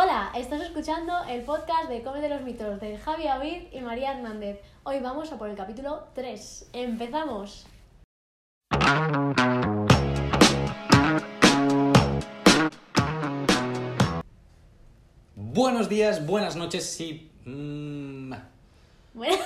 Hola, estás escuchando el podcast de Come de los mitos de Javi Avid y María Hernández. Hoy vamos a por el capítulo 3. ¡Empezamos! Buenos días, buenas noches y... mm, Bueno.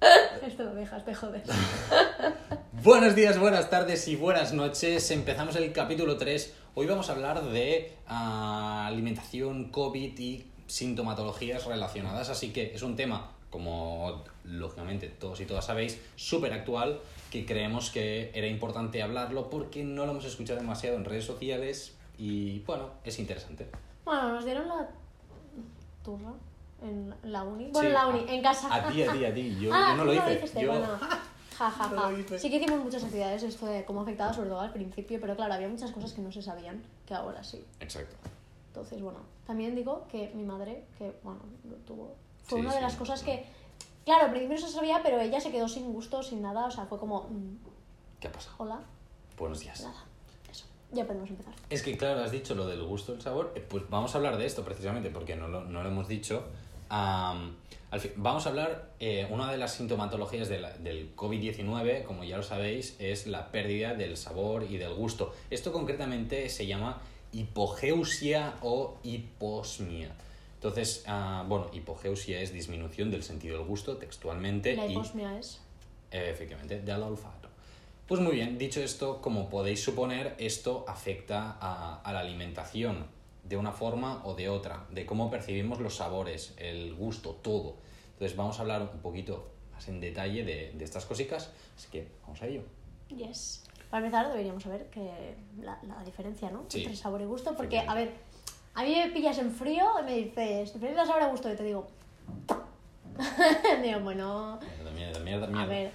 Esto lo dejas, te jodes. buenos días, buenas tardes y buenas noches. Empezamos el capítulo 3. Hoy vamos a hablar de ah, alimentación, COVID y sintomatologías relacionadas. Así que es un tema, como lógicamente todos y todas sabéis, súper actual que creemos que era importante hablarlo porque no lo hemos escuchado demasiado en redes sociales y bueno, es interesante. Bueno, nos dieron la turra en la uni. Bueno, Sí, en la uni, a- en casa. A ti, a ti, a ti. Yo, ah, yo no lo hice. hiciste, yo... bueno. Ja, ja, ja. hice. Sí que hicimos muchas actividades esto de cómo afectaba, sobre todo al principio, pero claro, había muchas cosas que no se sabían, que ahora sí. Exacto. Entonces, bueno, también digo que mi madre, que bueno, lo tuvo, fue Sí, una de sí. las cosas que, claro, al principio no se sabía, pero ella se quedó sin gusto, sin nada, o sea, fue como, mm, ¿Qué ha pasado? hola, Buenos días. nada, eso. Ya podemos empezar. Es que, claro, has dicho lo del gusto, el sabor. eh, Pues vamos a hablar de esto precisamente, porque no lo, no lo hemos dicho. Al fin, vamos a hablar, eh, una de las sintomatologías de la- del COVID-19, como ya lo sabéis, es la pérdida del sabor y del gusto. Esto concretamente se llama hipogeusia o hiposmia. Entonces, ah, bueno, hipogeusia es disminución del sentido del gusto textualmente. La y- hiposmia es... eh, Efectivamente, del olfato. Pues muy bien, dicho esto, como podéis suponer, esto afecta a, a la alimentación de una forma o de otra, de cómo percibimos los sabores, el gusto, todo. Entonces vamos a hablar un poquito más en detalle de, de estas cositas, así que vamos a ello. Yes. Para empezar, deberíamos saber que la, la diferencia, ¿no? Sí. Entre sabor y gusto, porque, a ver, a mí me pillas en frío y me dices, diferencia de sabor y gusto, y te digo... digo, bueno, Mierda, mierda, mierda, a ver.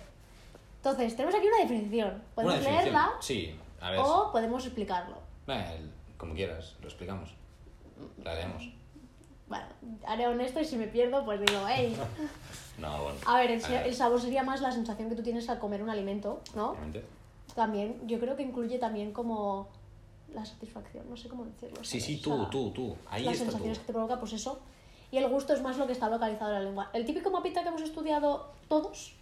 Entonces, tenemos aquí una definición. Una Podemos definición. leerla Sí, a ver. o podemos explicarlo. Como quieras, lo explicamos. La leemos. Bueno, haré honesto y si me pierdo, pues digo, hey. No, bueno. A ver, el, A ver. el sabor sería más la sensación que tú tienes al comer un alimento, ¿no? Obviamente. También, yo creo que incluye también como la satisfacción, no sé cómo decirlo. Sí, ¿sabes? sí, O tú, sea, tú, tú. Ahí las está tú. sensaciones que te provoca, pues eso. Y el gusto es más lo que está localizado en la lengua. El típico mapita que hemos estudiado todos,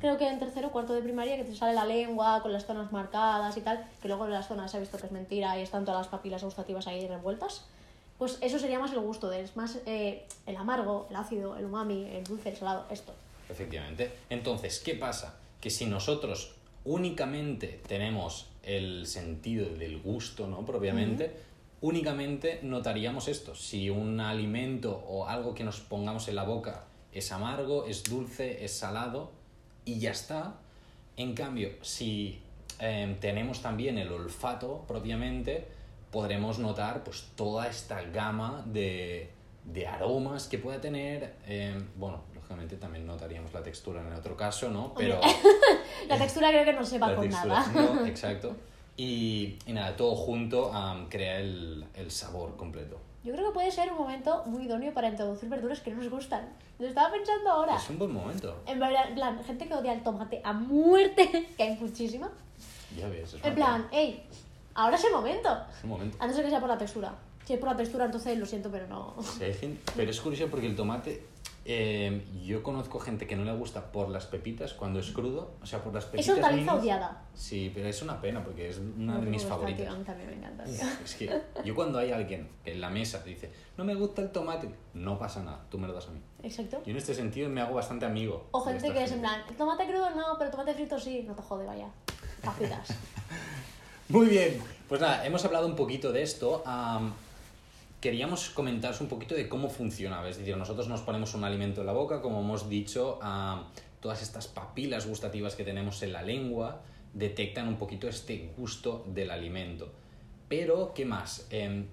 creo que en tercero o cuarto de primaria, que te sale la lengua con las zonas marcadas y tal, que luego en las zonas se ha visto que es mentira y están todas las papilas gustativas ahí revueltas. Pues eso sería más el gusto, es más eh, el amargo, el ácido, el umami, el dulce, el salado, esto. Efectivamente. Entonces, ¿qué pasa? Que si nosotros únicamente tenemos el sentido del gusto, ¿no? Propiamente, únicamente notaríamos esto. Si un alimento o algo que nos pongamos en la boca es amargo, es dulce, es salado, y ya está. En cambio, si eh, tenemos también el olfato propiamente, podremos notar pues toda esta gama de, de aromas que pueda tener. eh, bueno, lógicamente también notaríamos la textura en el otro caso, ¿no? Pero La textura creo que no se va con nada. no, exacto. Y, y nada, todo junto am, crea el, el sabor completo. Yo creo que puede ser un momento muy idóneo para introducir verduras que no nos gustan. Lo estaba pensando ahora. Es un buen momento. En plan, gente que odia el tomate a muerte, que hay muchísima. Ya ves, es En plan, hey, ahora es el momento. Es un momento. A no ser que sea por la textura. Si es por la textura, entonces lo siento, pero no. Sí, hay gente- pero es curioso porque el tomate, eh, yo conozco gente que no le gusta por las pepitas cuando es crudo, o sea, por las pepitas. Es hortaliza minis. odiada. Sí, pero es una pena porque es una No de mis gusta, favoritas. tío, a mí también me encanta, tío. Es que yo cuando hay alguien que en la mesa dice, no me gusta el tomate, no pasa nada, tú me lo das a mí. Exacto. Yo en este sentido me hago bastante amigo. O gente que es en plan, el tomate crudo no, pero tomate frito sí. No te jode, vaya. Capitas. Muy bien, pues nada, hemos hablado un poquito de esto. Queríamos comentaros un poquito de cómo funcionaba. Es decir, nosotros nos ponemos un alimento en la boca, como hemos dicho, am, todas estas papilas gustativas que tenemos en la lengua detectan un poquito este gusto del alimento. Pero, ¿qué más? Em,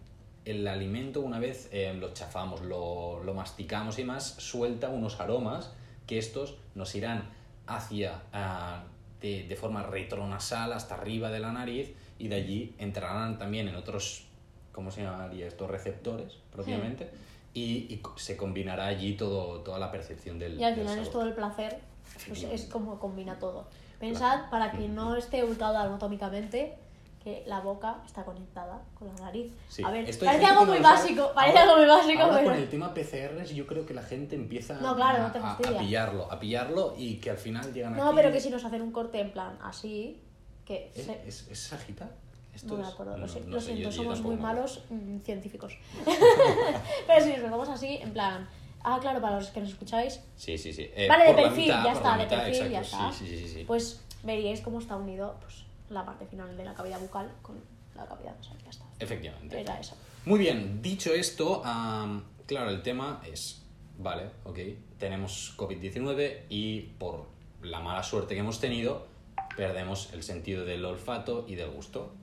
el alimento, una vez em, lo chafamos, lo, lo masticamos y más, suelta unos aromas que estos nos irán hacia ah, de, de forma retronasal hasta arriba de la nariz y de allí entrarán también en otros, ¿cómo se llamaría estos receptores propiamente? Y, y co- se combinará allí todo, toda la percepción del Y al final es todo el placer. Pues es como combina todo. Pensad, para quien no esté ubicado anatómicamente, que la boca está conectada con la nariz. Sí. A ver, Esto parece algo que no muy básico, parece Ahora- algo muy básico, ahora pero... con el tema PCRs yo creo que la gente empieza No, claro, no a- a, fastidia. pillarlo, a pillarlo y que al final llegan No, aquí... pero que si nos hacen un corte en plan así, que... ¿Es, se- es, es sagita? ¿Esto No me acuerdo, lo, No, si- no lo sé, siento, yo- somos muy malos mm, científicos. pero si nos vemos así, en plan... Ah, claro, para los que nos escucháis. Sí, sí, sí. Eh, vale, de perfil, mitad, ya está, la de mitad, perfil, ya exacto, está. Sí, sí, sí, sí. Pues veríais cómo está unido pues, la parte final de la cavidad bucal con la cavidad nasal, ya está. Efectivamente. Era eso. Muy bien, dicho esto, am, claro, el tema es, vale, ok, tenemos COVID-19 y por la mala suerte que hemos tenido, perdemos el sentido del olfato y del gusto.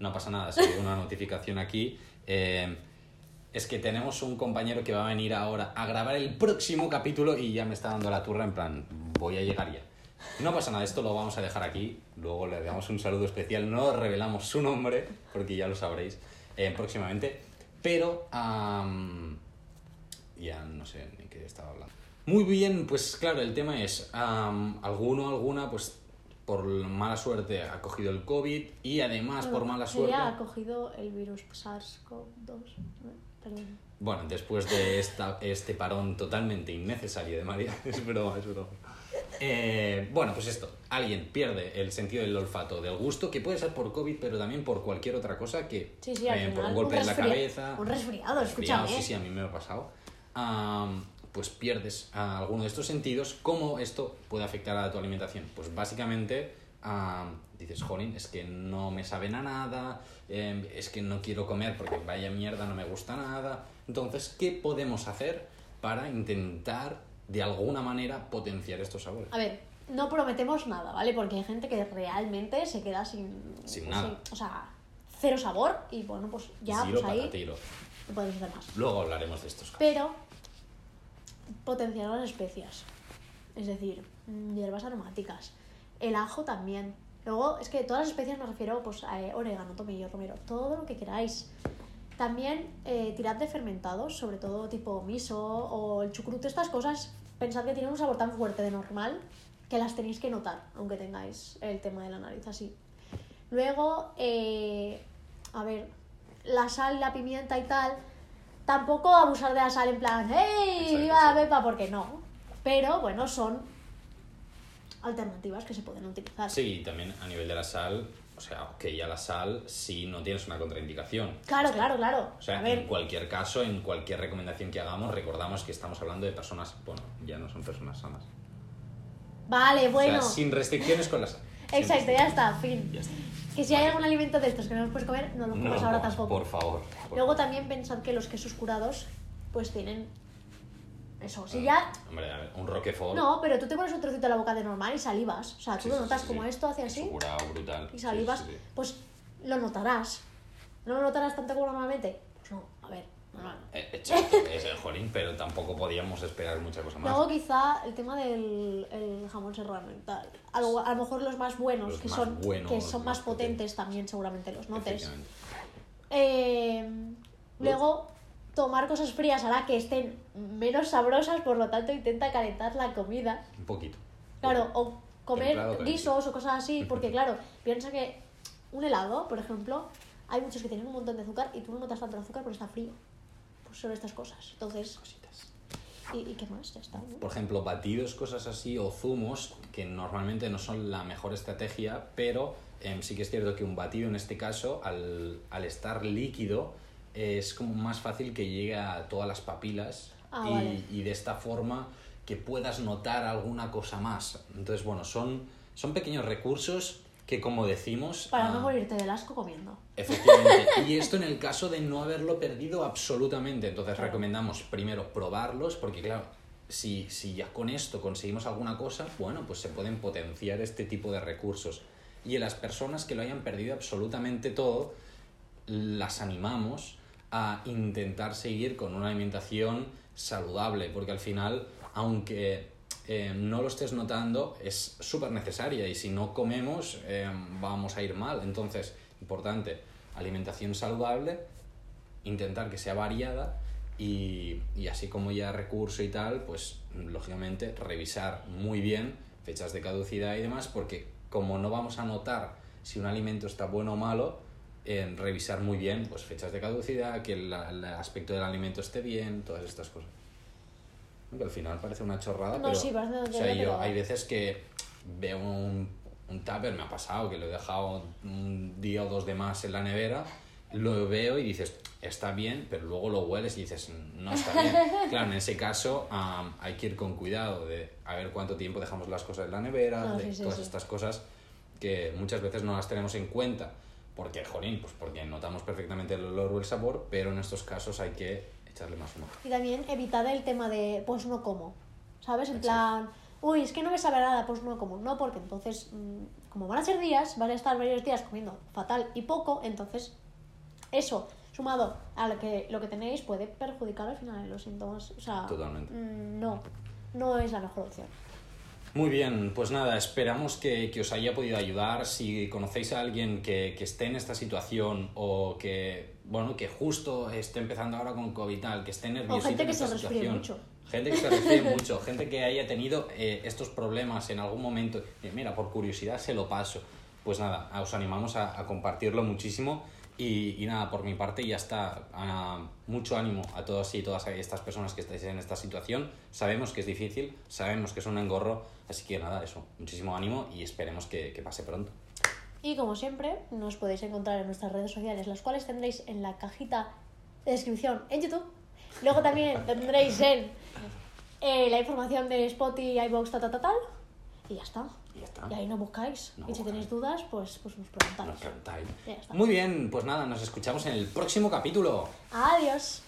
No pasa nada, si hay una notificación aquí. eh, es que tenemos un compañero que va a venir ahora a grabar el próximo capítulo y ya me está dando la turra en plan, voy a llegar ya. No pasa nada, esto lo vamos a dejar aquí. Luego le damos un saludo especial. No revelamos su nombre, porque ya lo sabréis eh, próximamente. Pero ya no sé ni qué estaba hablando. Muy bien, pues claro, el tema es, alguno alguna, pues por mala suerte ha cogido el COVID y además por mala suerte... Ha cogido el virus SARS-CoV-2. ¿no? Perdón. Bueno, después de esta, este parón totalmente innecesario de María, es broma, es broma. Eh, bueno, pues esto, alguien pierde el sentido del olfato, del gusto, que puede ser por COVID, pero también por cualquier otra cosa que Sí, sí, eh, por final, un golpe un en la cabeza. un resfriado, escúchame. Sí, sí, a mí me ha pasado. Am, pues pierdes ah, alguno de estos sentidos. ¿Cómo esto puede afectar a tu alimentación? Pues básicamente am, dices, jolín, es que no me saben a nada, em, es que no quiero comer porque vaya mierda, no me gusta nada. Entonces, ¿qué podemos hacer para intentar de alguna manera potenciar estos sabores? A ver, no prometemos nada, ¿vale? Porque hay gente que realmente se queda sin. Sin nada. o sea, cero sabor y bueno, pues ya, pues ahí no podemos hacer más. Luego hablaremos de estos casos. Pero potenciar las especias. Es decir, mm, hierbas aromáticas. El ajo también. Luego, es que todas las especias me refiero pues, a eh, orégano, tomillo, romero, todo lo que queráis. También eh, tirad de fermentados, sobre todo tipo miso o el chucrut, estas cosas. Pensad que tienen un sabor tan fuerte de normal que las tenéis que notar, aunque tengáis el tema de la nariz así. Luego, eh, a ver, la sal, la pimienta y tal, tampoco abusar de la sal en plan, ¡hey! ¡Viva la pepa! Porque no. Pero bueno, son alternativas que se pueden utilizar. Sí, y también a nivel de la sal, o sea, que ya la sal si no tienes una contraindicación. Claro, claro, claro. O sea, a ver, en cualquier caso, en cualquier recomendación que hagamos, recordamos que estamos hablando de personas, bueno, ya no son personas sanas. vale, bueno. O sea, sin restricciones con la sal. Exacto, ya está, fin. Ya está. Que si hay algún alimento de estos que no los puedes comer, no los No comes lo ahora comas, tampoco. Por favor. por Luego también pensad que los quesos curados, pues tienen. Eso, si Ah, ya. Hombre, a ver, un Roquefort. No, pero tú te pones un trocito en la boca de normal y salivas. O sea, tú Sí, lo sí, notas sí, como esto hace así Curado, brutal. y salivas, pues lo notarás. ¿No lo notarás tanto como normalmente? Pues no, a ver, Exacto, es el jolín, pero tampoco podíamos esperar mucha cosa más. Luego quizá el tema del el jamón serrano y tal. A lo, a lo mejor los más buenos, Los que, más son, buenos, que son más más potentes también seguramente los notes. Eh, luego, tomar cosas frías hará que estén menos sabrosas, por lo tanto intenta calentar la comida. Un poquito. Claro, o comer guisos o cosas así, porque claro, piensa que un helado, por ejemplo, hay muchos que tienen un montón de azúcar y tú no notas tanto el azúcar porque está frío. Pues son estas cosas. Entonces, Cositas. ¿y, y qué más? Ya está. ¿no? Por ejemplo, batidos, cosas así, o zumos, que normalmente no son la mejor estrategia, pero em, sí que es cierto que un batido en este caso, al, al estar líquido, es como más fácil que llegue a todas las papilas Ah, y, vale. y de esta forma que puedas notar alguna cosa más. Entonces, bueno, son, son pequeños recursos que, como decimos... Para no ah, morirte del asco comiendo. Efectivamente. Y esto en el caso de no haberlo perdido absolutamente. Entonces Claro. recomendamos primero probarlos, porque claro, si, si ya con esto conseguimos alguna cosa, bueno, pues se pueden potenciar este tipo de recursos. Y en las personas que lo hayan perdido absolutamente todo, las animamos a intentar seguir con una alimentación saludable, porque al final, aunque eh, no lo estés notando, es súper necesaria y si no comemos eh, vamos a ir mal. Entonces, importante, alimentación saludable, intentar que sea variada y, y así como ya recurso y tal, pues lógicamente revisar muy bien fechas de caducidad y demás, porque como no vamos a notar si un alimento está bueno o malo, en revisar muy bien pues fechas de caducidad, que el aspecto del alimento esté bien, todas estas cosas. Que al final parece una chorrada, No, pero sí, una o sea, yo pero- hay veces que veo un, un tupper, me ha pasado, que lo he dejado un día o dos de más en la nevera, lo veo y dices, está bien, pero luego lo hueles y dices, no está bien. Claro, en ese caso am, hay que ir con cuidado de a ver cuánto tiempo dejamos las cosas en la nevera, No, de sí, todas sí. estas cosas que muchas veces no las tenemos en cuenta. Porque, jolín, pues porque notamos perfectamente el olor o el sabor, pero en estos casos hay que echarle más un ojo. Y también evitar el tema de, pues no como, ¿sabes? En plan, uy, es que no me sabe nada, pues no como. No, porque entonces, mm, como van a ser días, van a estar varios días comiendo fatal y poco, entonces eso, sumado a lo que, lo que tenéis, puede perjudicar al final los síntomas. O sea, Totalmente. mm, no, no es la mejor opción. Muy bien, pues nada, esperamos que, que os haya podido ayudar. Si conocéis a alguien que, que esté en esta situación o que, bueno, que justo esté empezando ahora con COVID tal, que esté nervioso gente en que esta se resfríe mucho. Gente que se resfríe mucho, gente que haya tenido eh, estos problemas en algún momento. y mira, por curiosidad se lo paso. Pues nada, os animamos a, a compartirlo muchísimo. Y, y nada, por mi parte ya está. Ah, mucho ánimo a todos y todas estas personas que estáis en esta situación. Sabemos que es difícil, sabemos que es un engorro, así que nada, eso, muchísimo ánimo y esperemos que, que pase pronto. Y como siempre, nos podéis encontrar en nuestras redes sociales, las cuales tendréis en la cajita de descripción en YouTube. Luego también tendréis en eh, la información de Spotify, tal, tal, tal, tal. Y ya está. Y ya está. Y ahí no buscáis. No y si tenéis dudas, pues, pues nos preguntáis. Nos preguntáis. Ya está. Muy bien, pues nada, nos escuchamos en el próximo capítulo. Adiós.